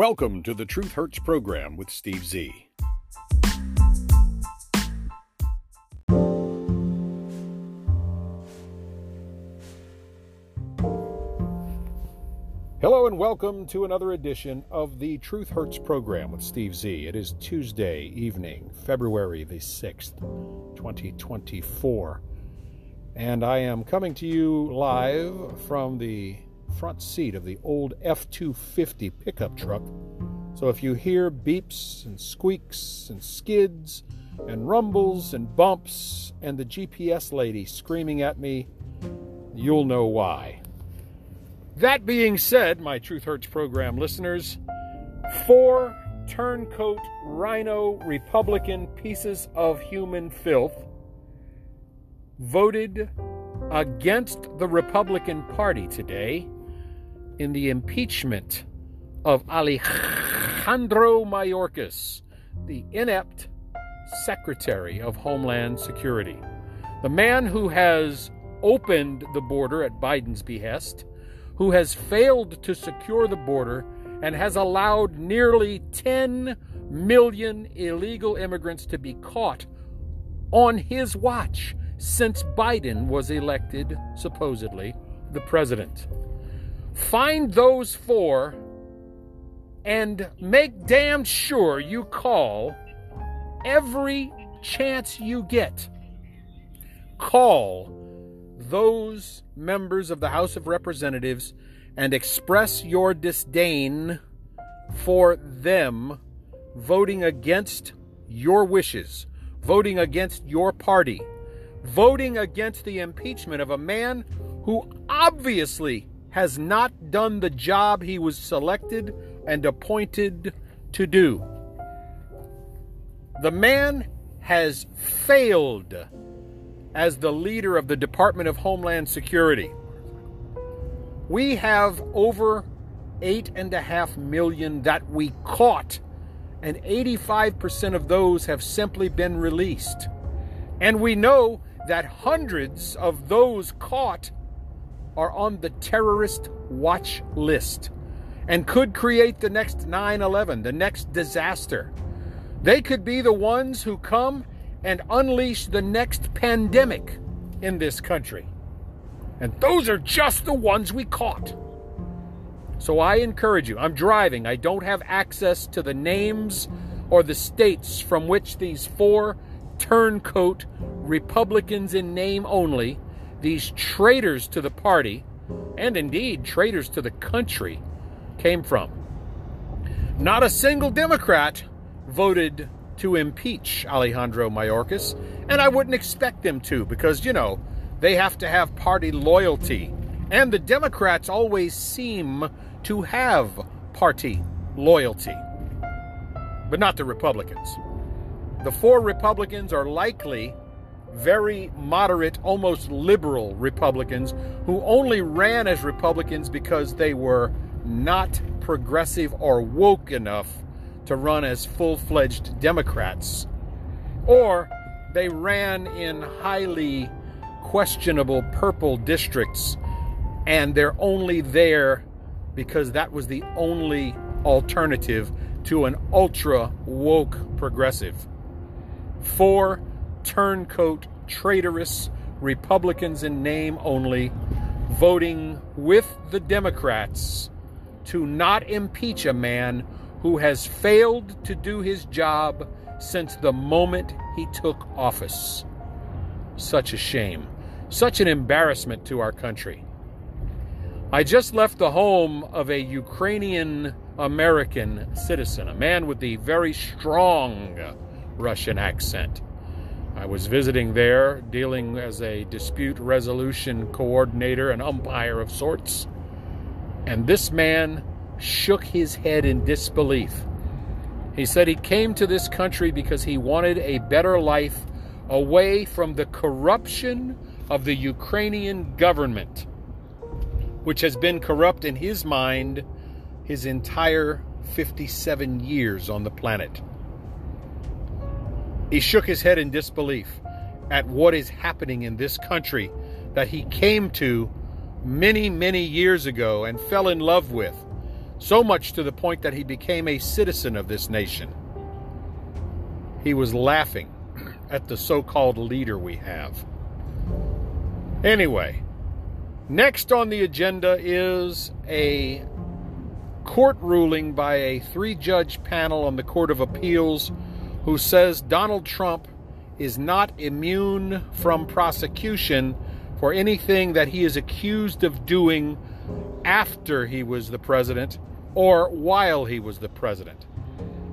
Welcome to the Truth Hurts program with Steve Z. Hello and welcome to another edition of the Truth Hurts program with Steve Z. It is Tuesday evening, February the 6th, 2024. And I am coming to you live from the front seat of the old F 250 pickup truck. So if you hear beeps and squeaks and skids and rumbles and bumps and the GPS lady screaming at me, you'll know why. That being said, my Truth Hurts program listeners, four turncoat rhino Republican pieces of human filth voted against the Republican Party today in the impeachment of Alejandro Mayorkas, the inept Secretary of Homeland Security. The man who has opened the border at Biden's behest, who has failed to secure the border, and has allowed nearly 10 million illegal immigrants to be caught on his watch since Biden was elected, supposedly, the president. Find those four and make damn sure you call every chance you get. Call those members of the House of Representatives and express your disdain for them voting against your wishes, voting against your party, voting against the impeachment of a man who obviously has not done the job he was selected and appointed to do. The man has failed as the leader of the Department of Homeland Security. We have over eight and a half million that we caught, and 85% of those have simply been released. And we know that hundreds of those caught are on the terrorist watch list and could create the next 9 11, the next disaster. They could be the ones who come and unleash the next pandemic in this country. And those are just the ones we caught. So I encourage you, I'm driving, I don't have access to the names or the states from which these four turncoat Republicans in name only these traitors to the party, and indeed traitors to the country, came from. Not a single Democrat voted to impeach Alejandro Mayorkas, and I wouldn't expect them to because, you know, they have to have party loyalty. And the Democrats always seem to have party loyalty, but not the Republicans. The four Republicans are likely very moderate, almost liberal Republicans who only ran as Republicans because they were not progressive or woke enough to run as full fledged Democrats. Or they ran in highly questionable purple districts and they're only there because that was the only alternative to an ultra woke progressive. Four turncoat, traitorous Republicans in name only, voting with the Democrats to not impeach a man who has failed to do his job since the moment he took office. Such a shame. Such an embarrassment to our country. I just left the home of a Ukrainian American citizen, a man with the very strong Russian accent. I was visiting there, dealing as a dispute resolution coordinator and umpire of sorts. And this man shook his head in disbelief. He said he came to this country because he wanted a better life away from the corruption of the Ukrainian government, which has been corrupt in his mind his entire 57 years on the planet. He shook his head in disbelief at what is happening in this country that he came to many, many years ago and fell in love with. So much to the point that he became a citizen of this nation. He was laughing at the so called leader we have. Anyway, next on the agenda is a court ruling by a three judge panel on the Court of Appeals who says Donald Trump is not immune from prosecution for anything that he is accused of doing after he was the president or while he was the president.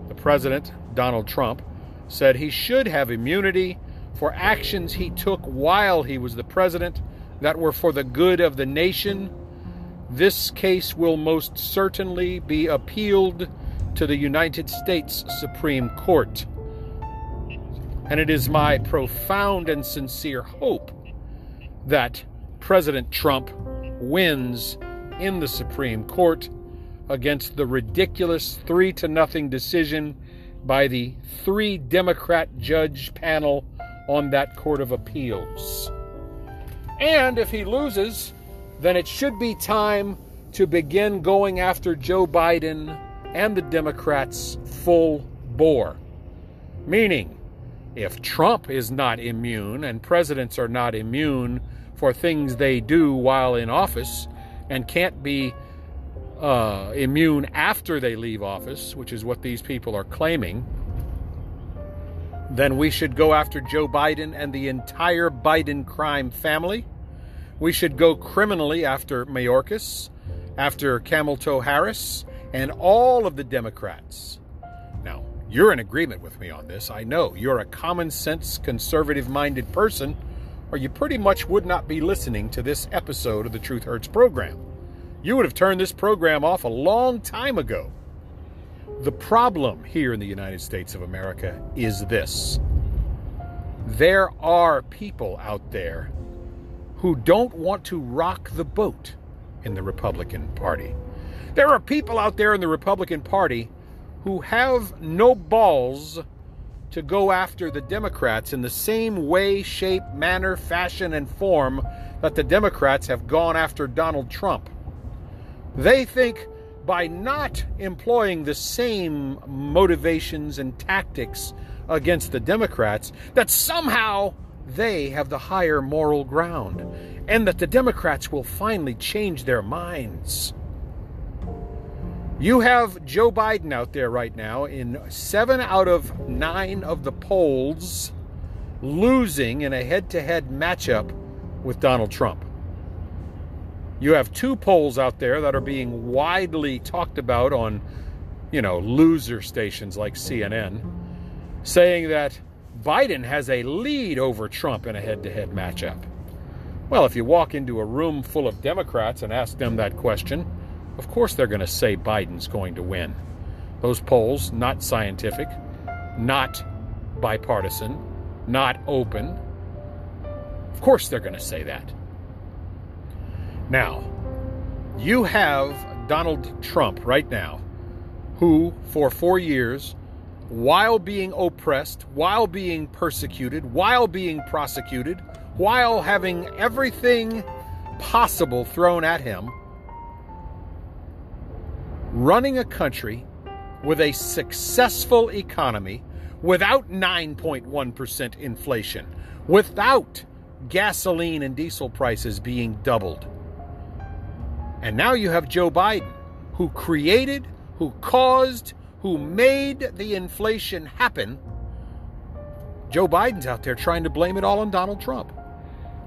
The president, Donald Trump, said he should have immunity for actions he took while he was the president that were for the good of the nation. This case will most certainly be appealed to the United States Supreme Court. And it is my profound and sincere hope that President Trump wins in the Supreme Court against the ridiculous 3 to nothing decision by the three Democrat judge panel on that Court of Appeals. And if he loses, then it should be time to begin going after Joe Biden and the Democrats full bore. Meaning, if Trump is not immune and presidents are not immune for things they do while in office and can't be uh, immune after they leave office, which is what these people are claiming, then we should go after Joe Biden and the entire Biden crime family. We should go criminally after Mayorkas, after Camel Toe Harris, and all of the Democrats. You're in agreement with me on this. I know you're a common sense, conservative minded person, or you pretty much would not be listening to this episode of the Truth Hurts program. You would have turned this program off a long time ago. The problem here in the United States of America is this there are people out there who don't want to rock the boat in the Republican Party. There are people out there in the Republican Party who have no balls to go after the Democrats in the same way, shape, manner, fashion, and form that the Democrats have gone after Donald Trump. They think by not employing the same motivations and tactics against the Democrats that somehow they have the higher moral ground and that the Democrats will finally change their minds. You have Joe Biden out there right now in seven out of nine of the polls losing in a head to head matchup with Donald Trump. You have two polls out there that are being widely talked about on, you know, loser stations like CNN, saying that Biden has a lead over Trump in a head to head matchup. Well, if you walk into a room full of Democrats and ask them that question, of course they're going to say Biden's going to win. Those polls, not scientific, not bipartisan, not open. Of course they're going to say that. Now, you have Donald Trump right now, who for four years, while being oppressed, while being persecuted, while being prosecuted, while having everything possible thrown at him, running a country with a successful economy without 9.1% inflation, without gasoline and diesel prices being doubled and now you have Joe Biden, who created, who caused, who made the inflation happen. Joe Biden's out there trying to blame it all on Donald Trump.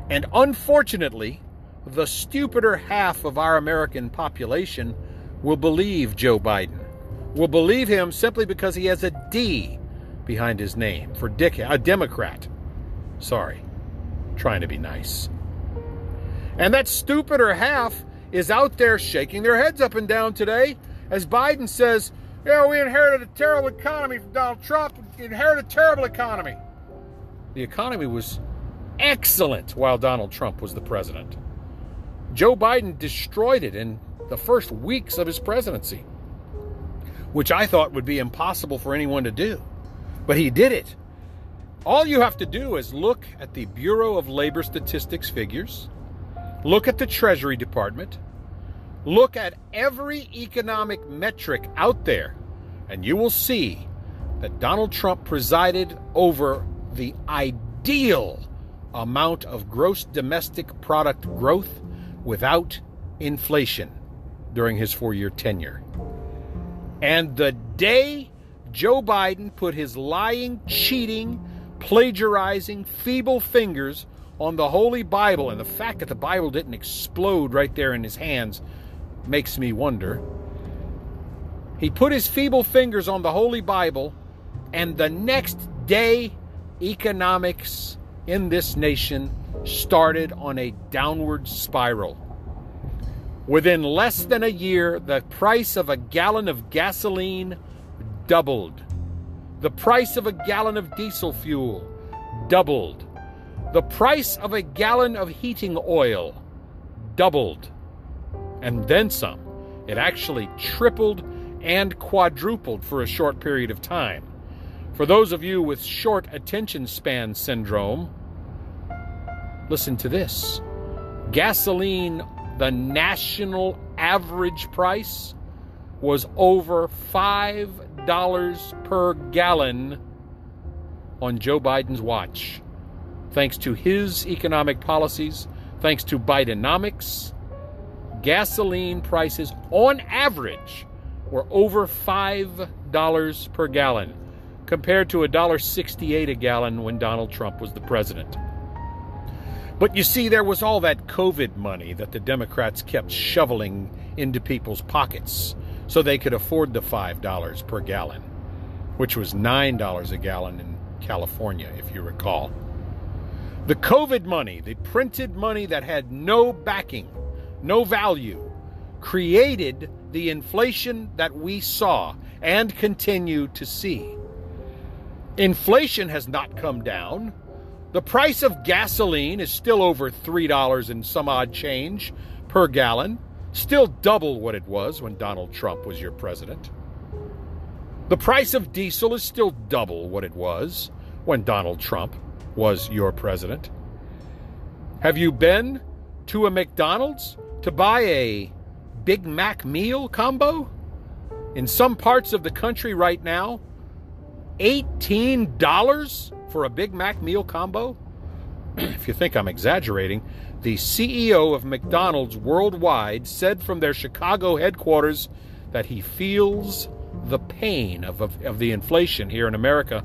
And unfortunately, the stupider half of our American population will believe Joe Biden, will believe him simply because he has a D behind his name for dick, a Democrat. Sorry, trying to be nice. And that stupider half is out there shaking their heads up and down today as Biden says, Yeah, we inherited a terrible economy from Donald Trump. Inherited a terrible economy. The economy was excellent while Donald Trump was the president. Joe Biden destroyed it in the first weeks of his presidency, which I thought would be impossible for anyone to do. But he did it. All you have to do is look at the Bureau of Labor Statistics figures Look at the Treasury Department. Look at every economic metric out there, and you will see that Donald Trump presided over the ideal amount of gross domestic product growth without inflation during his four year tenure. And the day Joe Biden put his lying, cheating, plagiarizing, feeble fingers on the Holy Bible, and the fact that the Bible didn't explode right there in his hands makes me wonder. He put his feeble fingers on the Holy Bible, and the next day, economics in this nation started on a downward spiral. Within less than a year, the price of a gallon of gasoline doubled. The price of a gallon of diesel fuel doubled. The price of a gallon of heating oil doubled. And then some. It actually tripled and quadrupled for a short period of time. For those of you with short attention span syndrome, listen to this. Gasoline, the national average price was over $5 per gallon on Joe Biden's watch. Thanks to his economic policies, thanks to Bidenomics, gasoline prices on average were over $5 per gallon compared to $1.68 a gallon when Donald Trump was the president. But you see, there was all that COVID money that the Democrats kept shoveling into people's pockets so they could afford the $5 per gallon, which was $9 a gallon in California, if you recall. The COVID money, the printed money that had no backing, no value, created the inflation that we saw and continue to see. Inflation has not come down. The price of gasoline is still over $3 and some odd change per gallon, still double what it was when Donald Trump was your president. The price of diesel is still double what it was when Donald Trump was your president. Have you been to a McDonald's to buy a Big Mac meal combo? In some parts of the country right now, $18 for a Big Mac meal combo? if you think I'm exaggerating, the CEO of McDonald's worldwide said from their Chicago headquarters that he feels the pain of, of, of, the inflation here in America.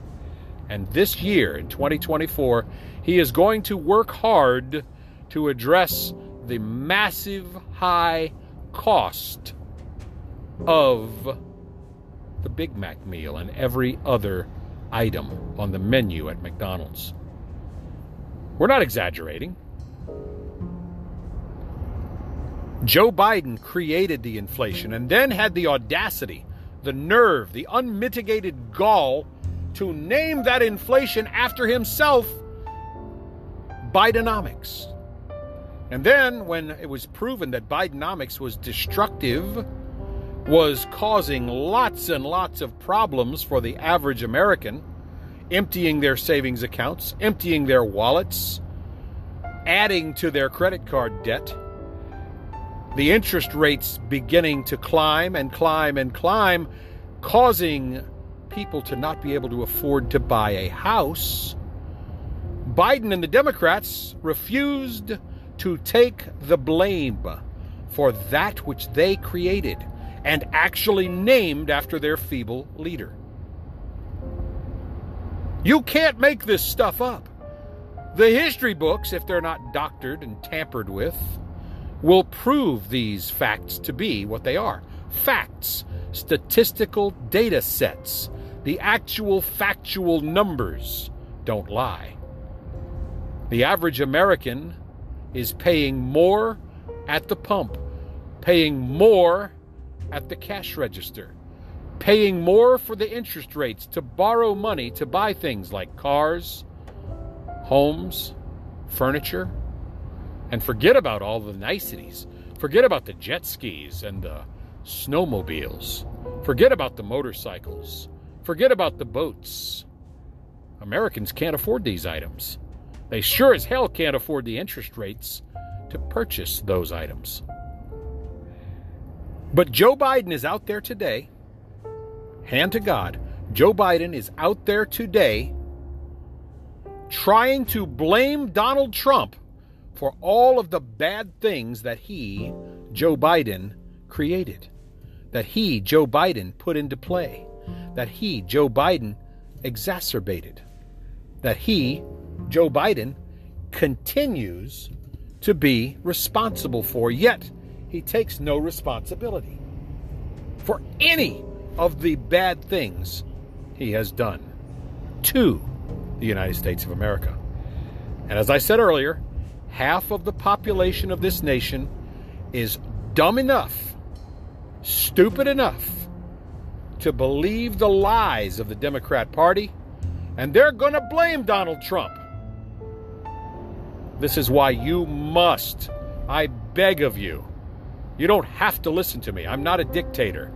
And this year, in 2024, he is going to work hard to address the massive high cost of the Big Mac meal and every other item on the menu at McDonald's. We're not exaggerating. Joe Biden created the inflation and then had the audacity, the nerve, the unmitigated gall to name that inflation after himself Bidenomics. And then, when it was proven that Bidenomics was destructive, was causing lots and lots of problems for the average American, emptying their savings accounts, emptying their wallets, adding to their credit card debt, the interest rates beginning to climb and climb and climb, causing people to not be able to afford to buy a house. Biden and the Democrats refused to take the blame for that which they created and actually named after their feeble leader. You can't make this stuff up. The history books, if they're not doctored and tampered with, will prove these facts to be what they are facts, statistical data sets. The actual factual numbers don't lie. The average American is paying more at the pump, paying more at the cash register, paying more for the interest rates to borrow money to buy things like cars, homes, furniture, and forget about all the niceties. Forget about the jet skis and the snowmobiles. Forget about the motorcycles. Forget about the boats. Americans can't afford these items. They sure as hell can't afford the interest rates to purchase those items. But Joe Biden is out there today, hand to God, Joe Biden is out there today trying to blame Donald Trump for all of the bad things that he, Joe Biden, created, that he, Joe Biden, put into play, that he, Joe Biden, exacerbated, that he, Joe Biden, continues to be responsible for, yet he takes no responsibility for any of the bad things he has done to the United States of America. And as I said earlier, half of the population of this nation is dumb enough, stupid enough to believe the lies of the Democrat Party, and they're going to blame Donald Trump. This is why you must, I beg of you, you don't have to listen to me. I'm not a dictator.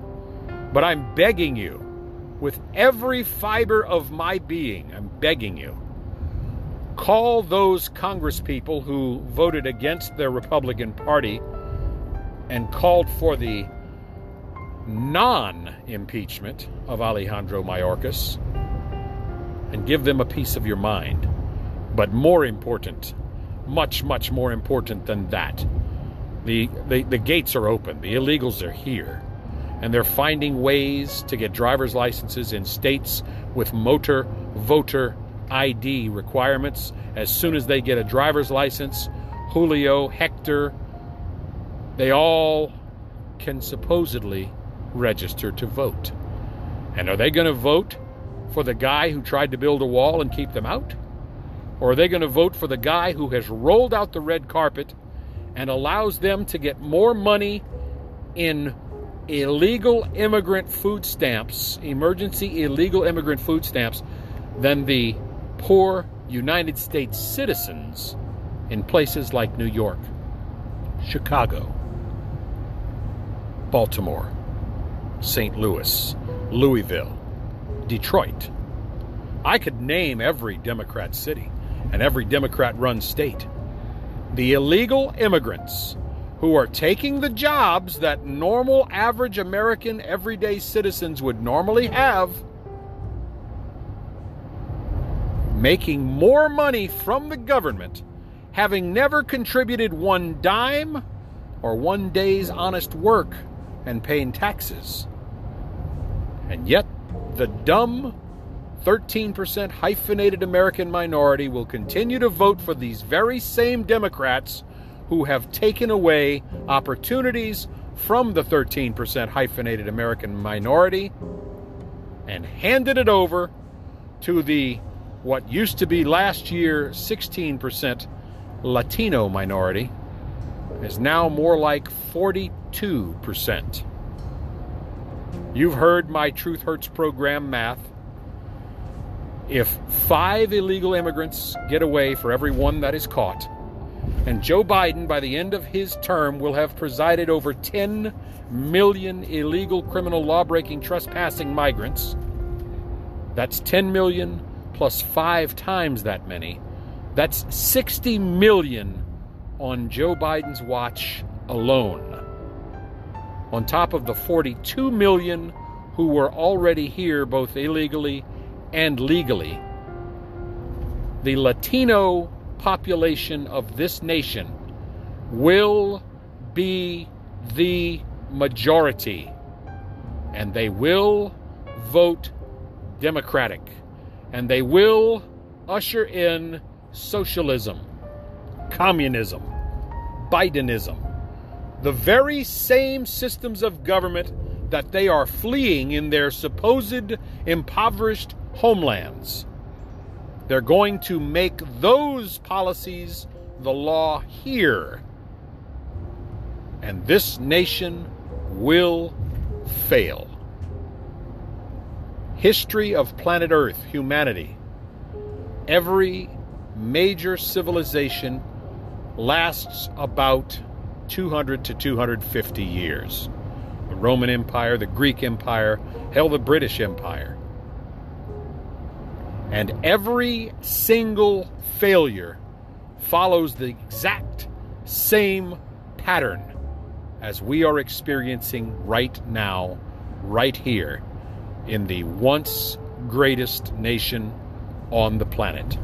But I'm begging you, with every fiber of my being, I'm begging you, call those congresspeople who voted against their Republican Party and called for the non impeachment of Alejandro Mayorkas and give them a piece of your mind. But more important, much, much more important than that, the, the, the gates are open, the illegals are here and they're finding ways to get driver's licenses in states with motor voter ID requirements. As soon as they get a driver's license, Julio, Hector, they all can supposedly register to vote. And are they going to vote for the guy who tried to build a wall and keep them out? Or are they going to vote for the guy who has rolled out the red carpet and allows them to get more money in illegal immigrant food stamps, emergency illegal immigrant food stamps, than the poor United States citizens in places like New York, Chicago, Baltimore, St. Louis, Louisville, Detroit. I could name every Democrat city and every Democrat run state. The illegal immigrants who are taking the jobs that normal, average American, everyday citizens would normally have, making more money from the government, having never contributed one dime or one day's honest work and paying taxes. And yet, the dumb 13% hyphenated American minority will continue to vote for these very same Democrats who have taken away opportunities from the 13% hyphenated American minority and handed it over to the what used to be last year 16% Latino minority is now more like 42%. You've heard my Truth Hurts program math. If five illegal immigrants get away for every one that is caught, and Joe Biden, by the end of his term, will have presided over 10 million illegal criminal law breaking trespassing migrants. That's 10 million plus five times that many. That's 60 million on Joe Biden's watch alone. On top of the 42 million who were already here, both illegally and legally. The Latino population of this nation will be the majority, and they will vote Democratic, and they will usher in socialism, communism, Bidenism, the very same systems of government that they are fleeing in their supposed impoverished homelands. They're going to make those policies the law here. And this nation will fail. History of planet Earth, humanity. Every major civilization lasts about 200 to 250 years. The Roman Empire, the Greek Empire, hell, the British Empire. And every single failure follows the exact same pattern. as we are experiencing right now, right here, in the once greatest nation on the planet.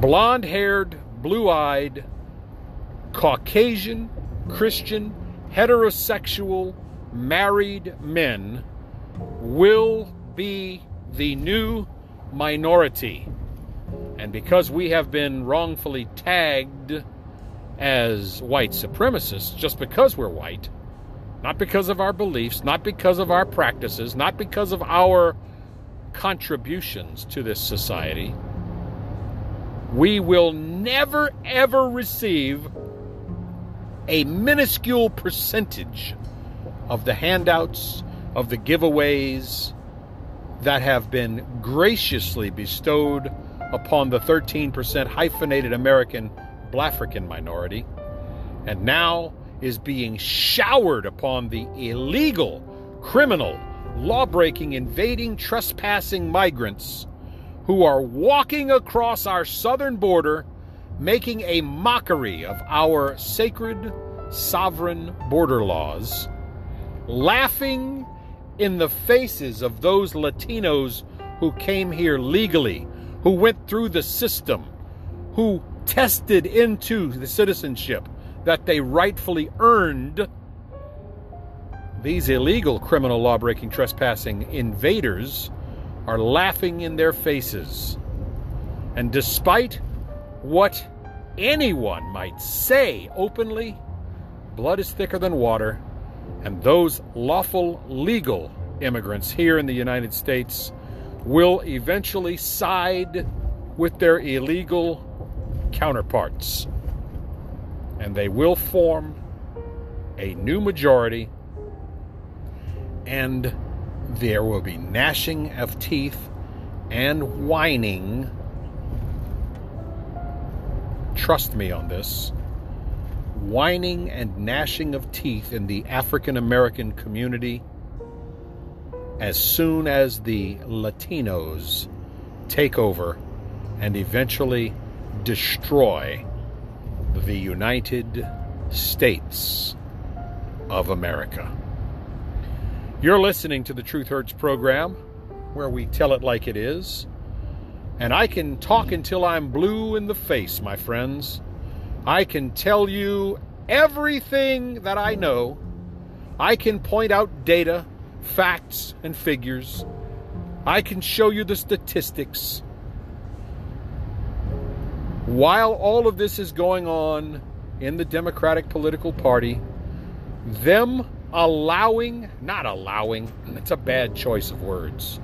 Blonde haired, blue eyed, Caucasian, Christian, heterosexual, married men will be the new minority. And because we have been wrongfully tagged as white supremacists just because we're white, not because of our beliefs, not because of our practices, not because of our contributions to this society, we will never ever receive a minuscule percentage of the handouts, of the giveaways that have been graciously bestowed upon the 13% hyphenated American Blafrican minority, and now is being showered upon the illegal, criminal, law breaking, invading, trespassing migrants who are walking across our southern border, making a mockery of our sacred, sovereign border laws, laughing in the faces of those Latinos who came here legally, who went through the system, who tested into the citizenship that they rightfully earned. These illegal criminal law breaking, trespassing invaders are laughing in their faces. And despite what anyone might say openly, blood is thicker than water, and those lawful, legal immigrants here in the United States will eventually side with their illegal counterparts. And they will form a new majority, and there will be gnashing of teeth and whining. Trust me on this whining and gnashing of teeth in the African American community as soon as the Latinos take over and eventually destroy the United States of America. You're listening to the Truth Hurts program, where we tell it like it is. And I can talk until I'm blue in the face, my friends. I can tell you everything that I know. I can point out data, facts, and figures. I can show you the statistics. While all of this is going on in the Democratic political party, them allowing, not allowing, it's a bad choice of words.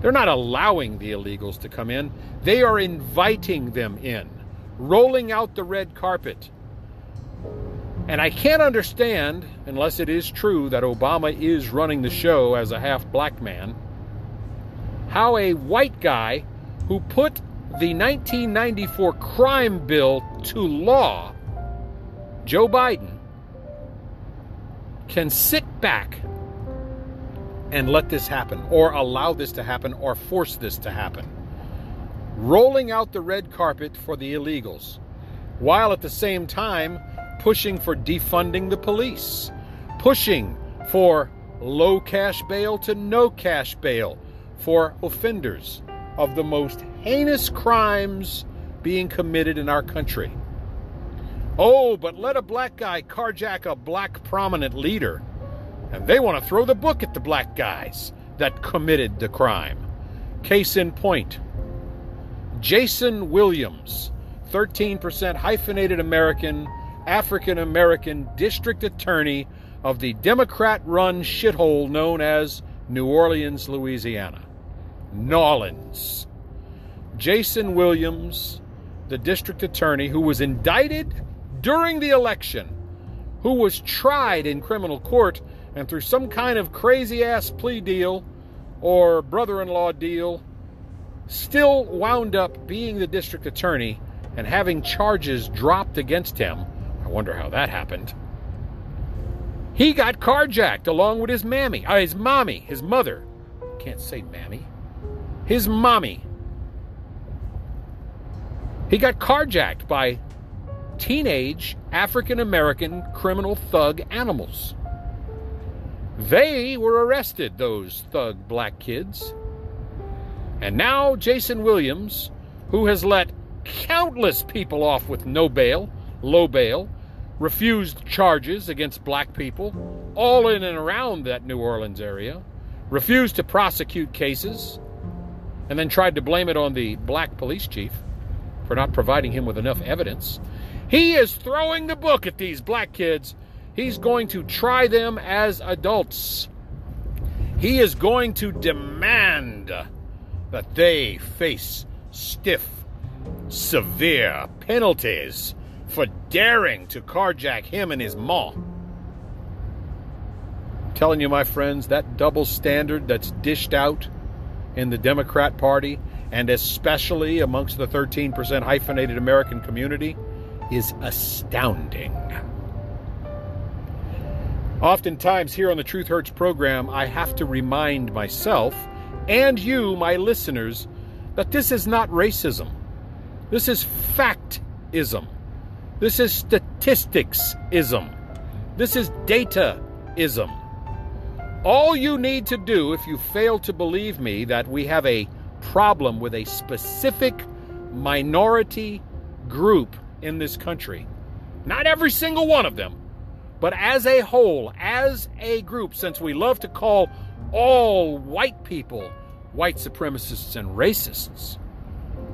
They're not allowing the illegals to come in, they are inviting them in rolling out the red carpet. And I can't understand, unless it is true that Obama is running the show as a half black man, how a white guy who put the 1994 crime bill to law, Joe Biden, can sit back and let this happen, or allow this to happen, or force this to happen rolling out the red carpet for the illegals, while at the same time pushing for defunding the police, pushing for low cash bail to no cash bail for offenders of the most heinous crimes being committed in our country. Oh, but let a black guy carjack a black prominent leader, and they want to throw the book at the black guys that committed the crime. Case in point, Jason Williams, 13% hyphenated American, African American district attorney of the Democrat run shithole known as New Orleans, Louisiana. Nolans. Jason Williams, the district attorney who was indicted during the election, who was tried in criminal court and through some kind of crazy ass plea deal or brother in law deal still wound up being the district attorney and having charges dropped against him. I wonder how that happened. He got carjacked along with his mammy, uh, his mommy, his mother. Can't say mammy. His mommy. He got carjacked by teenage African American criminal thug animals. They were arrested, those thug black kids. And now Jason Williams, who has let countless people off with no bail, low bail, refused charges against black people, all in and around that New Orleans area, refused to prosecute cases, and then tried to blame it on the black police chief for not providing him with enough evidence. He is throwing the book at these black kids. He's going to try them as adults. He is going to demand that they face stiff, severe penalties for daring to carjack him and his. I'm telling you, my friends, that double standard that's dished out in the Democrat Party and especially amongst the 13% hyphenated American community is astounding. Oftentimes, here on the Truth Hurts program, I have to remind myself and you, my listeners, that this is not racism. This is factism. This is statisticsism. This is dataism. All you need to do if you fail to believe me that we have a problem with a specific minority group in this country, not every single one of them, but as a whole, as a group, since we love to call all white people white supremacists and racists,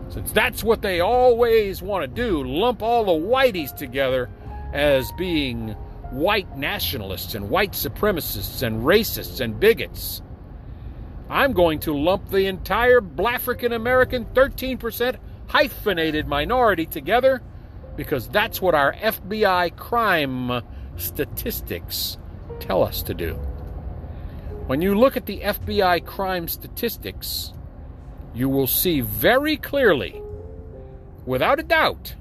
since that's what they always want to do, lump all the whiteys together as being white nationalists and white supremacists and racists and bigots. I'm going to lump the entire African American 13% hyphenated minority together because that's what our FBI crime statistics tell us to do. When you look at the FBI crime statistics, you will see very clearly, without a doubt,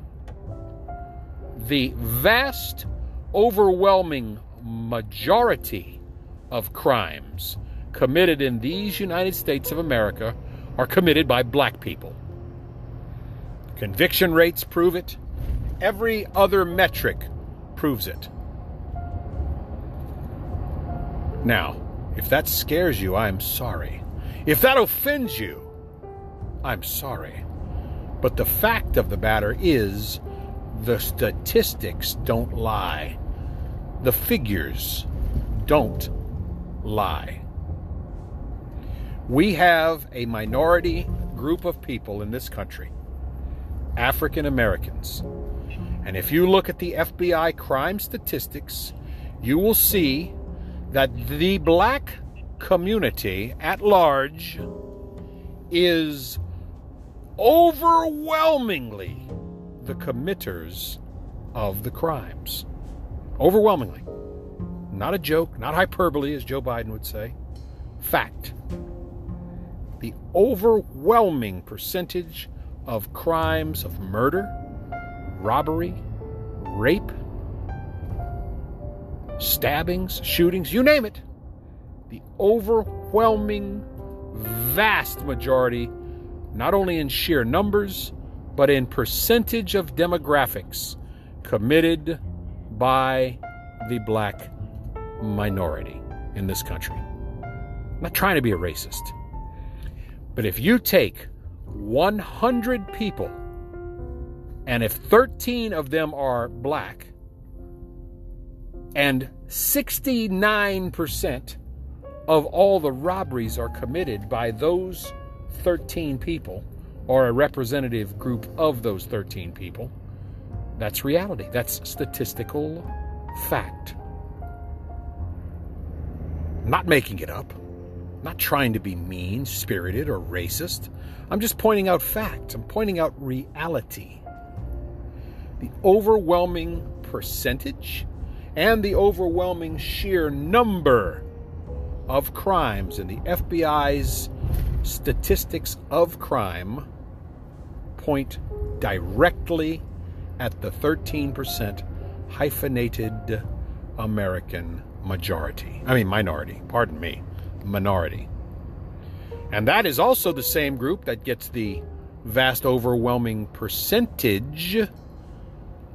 the vast, overwhelming majority of crimes committed in these United States of America are committed by black people. Conviction rates prove it. Every other metric proves it. Now, if that scares you, I'm sorry. If that offends you, I'm sorry. But the fact of the matter is, the statistics don't lie. The figures don't lie. We have a minority group of people in this country, African Americans. And if you look at the FBI crime statistics, you will see that the black community at large is overwhelmingly the committers of the crimes. Overwhelmingly. Not a joke, not hyperbole, as Joe Biden would say. Fact. The overwhelming percentage of crimes of murder, robbery, rape, stabbings, shootings, you name it. The overwhelming, vast majority, not only in sheer numbers, but in percentage of demographics, committed by the black minority in this country. I'm not trying to be a racist. But if you take 100 people, and if 13 of them are black, and 69% of all the robberies are committed by those 13 people, or a representative group of those 13 people, that's reality. That's statistical fact. not making it up not trying to be mean spirited or racist. I'm just pointing out facts. I'm pointing out reality. The overwhelming percentage and the overwhelming sheer number of crimes in the FBI's statistics of crime point directly at the 13% hyphenated American majority. I mean, minority, pardon me minority. And that is also the same group that gets the vast overwhelming percentage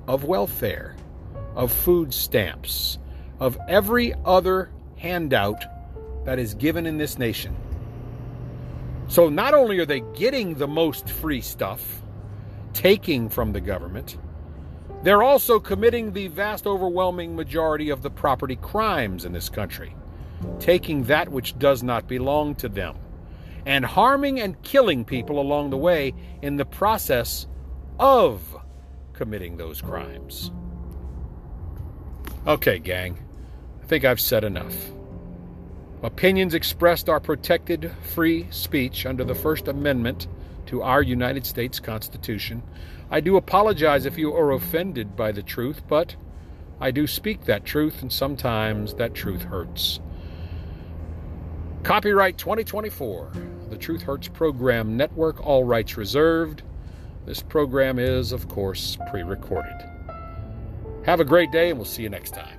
of welfare, of food stamps, of every other handout that is given in this nation. So not only are they getting the most free stuff, taking from the government, they're also committing the vast overwhelming majority of the property crimes in this country, taking that which does not belong to them, and harming and killing people along the way in the process of committing those crimes. Okay, gang, I think I've said enough. Opinions expressed are protected free speech under the First Amendment to our United States Constitution. I do apologize if you are offended by the truth, but I do speak that truth, and sometimes that truth hurts. Copyright 2024, the Truth Hurts Program Network, all rights reserved. This program is, of course, pre recorded. Have a great day, and we'll see you next time.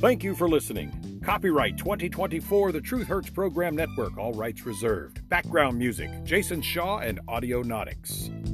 Thank you for listening. Copyright 2024, the Truth Hurts Program Network, all rights reserved. Background music, Jason Shaw and Audio Audionautix.